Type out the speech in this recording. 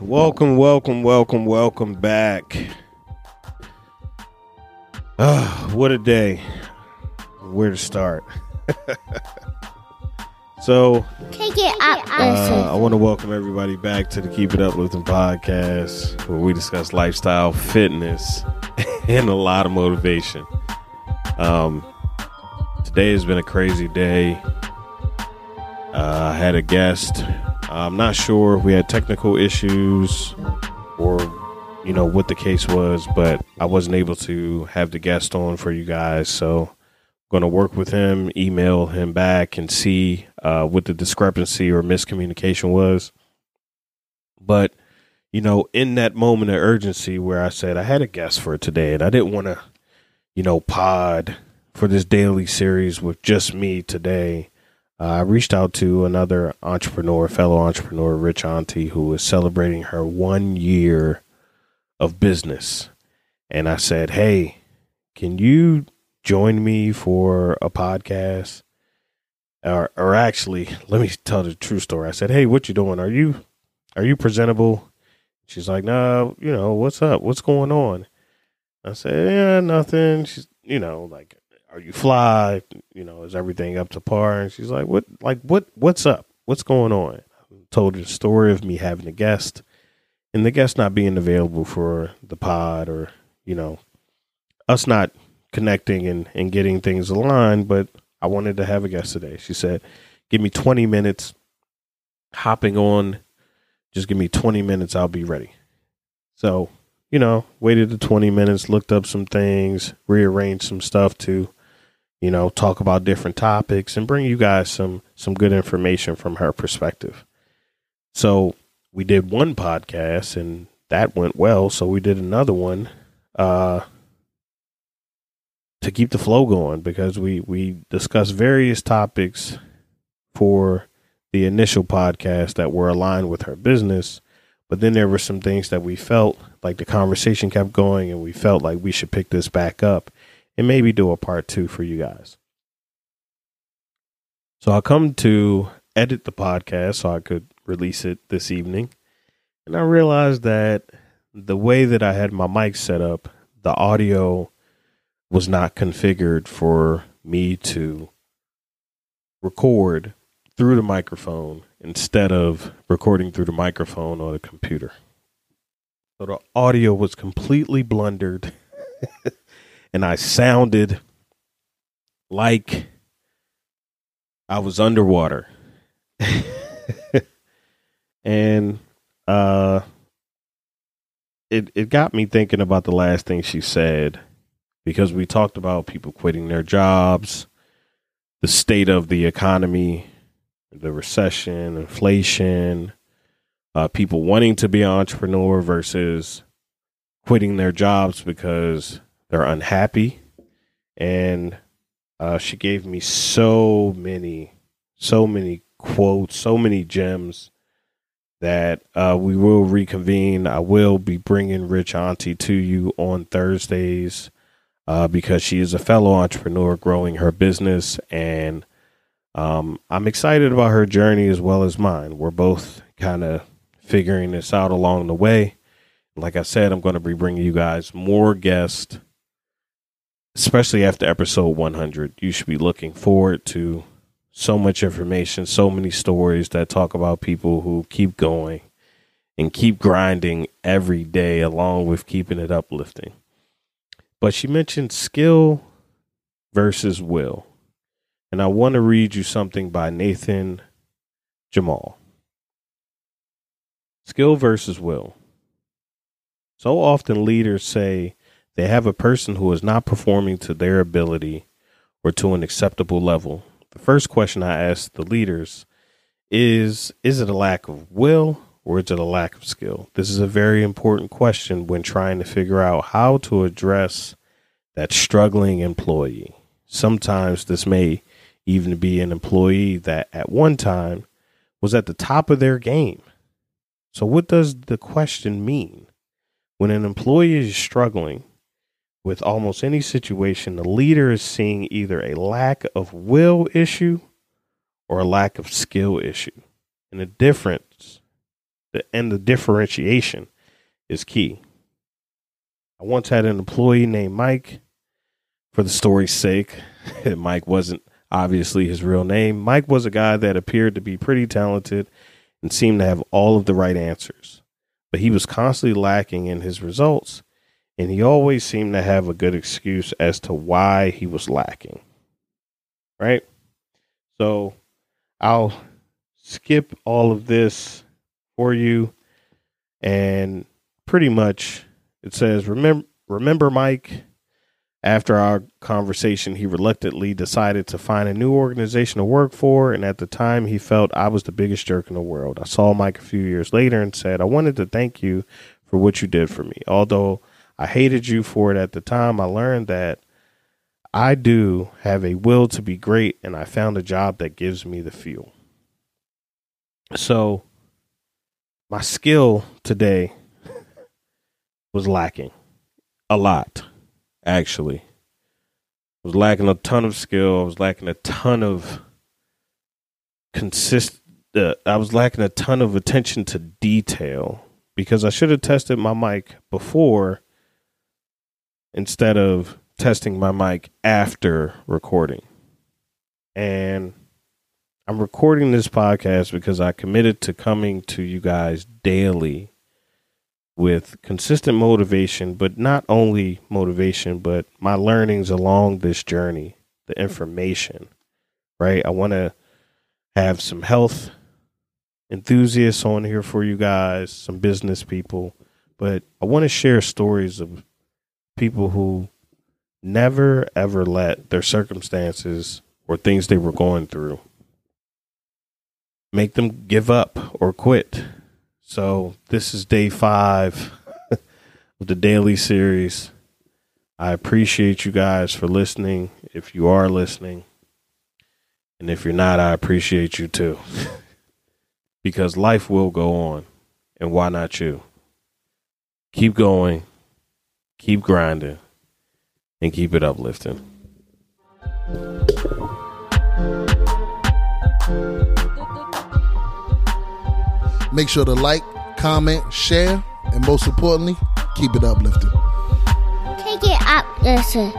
welcome, welcome, welcome, welcome back. Ah, what a day. Where to start? so, Take it up. uh, I want to welcome everybody back to the Keep It Uplifting podcast, where we discuss lifestyle, fitness, and a lot of motivation. Um, today has been a crazy day. Uh, I had a guest. I'm not sure if we had technical issues or you know what the case was, but I wasn't able to have the guest on for you guys. So I'm going to work with him, email him back, and see uh, what the discrepancy or miscommunication was. But you know, in that moment of urgency where I said I had a guest for today, and I didn't want to, you know, pod for this daily series with just me today. Uh, I reached out to another entrepreneur, fellow entrepreneur, Rich Auntie, who was celebrating her one year of business. And I said, Hey, can you join me for a podcast? Or, or actually, let me tell the true story. I said, Hey, what you doing? Are you, are you presentable? She's like, No, you know, what's up? What's going on? I said, Yeah, nothing. She's, you know, like, are you fly? You know, is everything up to par? And she's like, what, like, what, what's up? What's going on? I told her the story of me having a guest and the guest not being available for the pod or, you know, us not connecting and, and getting things aligned, but I wanted to have a guest today. She said, give me 20 minutes hopping on. Just give me 20 minutes. I'll be ready. So, you know, waited the 20 minutes, looked up some things, rearranged some stuff to, you know, talk about different topics and bring you guys some some good information from her perspective. So, we did one podcast and that went well, so we did another one uh to keep the flow going because we we discussed various topics for the initial podcast that were aligned with her business but then there were some things that we felt like the conversation kept going and we felt like we should pick this back up and maybe do a part two for you guys. So I come to edit the podcast so I could release it this evening. And I realized that the way that I had my mic set up, the audio was not configured for me to record through the microphone instead of recording through the microphone or the computer. So the audio was completely blundered and I sounded like I was underwater. and uh it it got me thinking about the last thing she said because we talked about people quitting their jobs, the state of the economy, the recession, inflation, uh, people wanting to be an entrepreneur versus quitting their jobs because they're unhappy. And uh, she gave me so many, so many quotes, so many gems that uh, we will reconvene. I will be bringing Rich Auntie to you on Thursdays uh, because she is a fellow entrepreneur growing her business and um, I'm excited about her journey as well as mine. We're both kind of figuring this out along the way. Like I said, I'm going to be bringing you guys more guests, especially after episode 100. You should be looking forward to so much information, so many stories that talk about people who keep going and keep grinding every day, along with keeping it uplifting. But she mentioned skill versus will. And I want to read you something by Nathan Jamail. Skill versus will. So often leaders say they have a person who is not performing to their ability or to an acceptable level. The first question I ask the leaders is Is it a lack of will or is it a lack of skill? This is a very important question when trying to figure out how to address that struggling employee. Sometimes this may even be an employee that at one time was at the top of their game. So, what does the question mean? When an employee is struggling with almost any situation, the leader is seeing either a lack of will issue or a lack of skill issue. And the difference the, and the differentiation is key. I once had an employee named Mike. For the story's sake, Mike wasn't obviously his real name. Mike was a guy that appeared to be pretty talented and seemed to have all of the right answers, but he was constantly lacking in his results, and he always seemed to have a good excuse as to why he was lacking. Right? So I'll skip all of this for you and pretty much it says remember remember Mike after our conversation, he reluctantly decided to find a new organization to work for, and at the time, he felt I was the biggest jerk in the world. I saw Mike a few years later and said, I wanted to thank you for what you did for me. Although I hated you for it at the time, I learned that I do have a will to be great, and I found a job that gives me the fuel. So, my skill today was lacking a lot actually. I was lacking a ton of skill. I was lacking a ton of consist. Uh, I was lacking a ton of attention to detail because I should have tested my mic before instead of testing my mic after recording. And I'm recording this podcast because I committed to coming to you guys daily with consistent motivation, but not only motivation, but my learnings along this journey, the information, right? I want to have some health enthusiasts on here for you guys, some business people, but I want to share stories of people who never ever let their circumstances or things they were going through make them give up or quit so this is day five of the daily series. I appreciate you guys for listening. If you are listening, and if you're not, I appreciate you too. because life will go on. And why not you? Keep going, keep grinding, and keep it uplifting. Make sure to like, comment, share, and most importantly, keep it uplifting. Take it up, listen.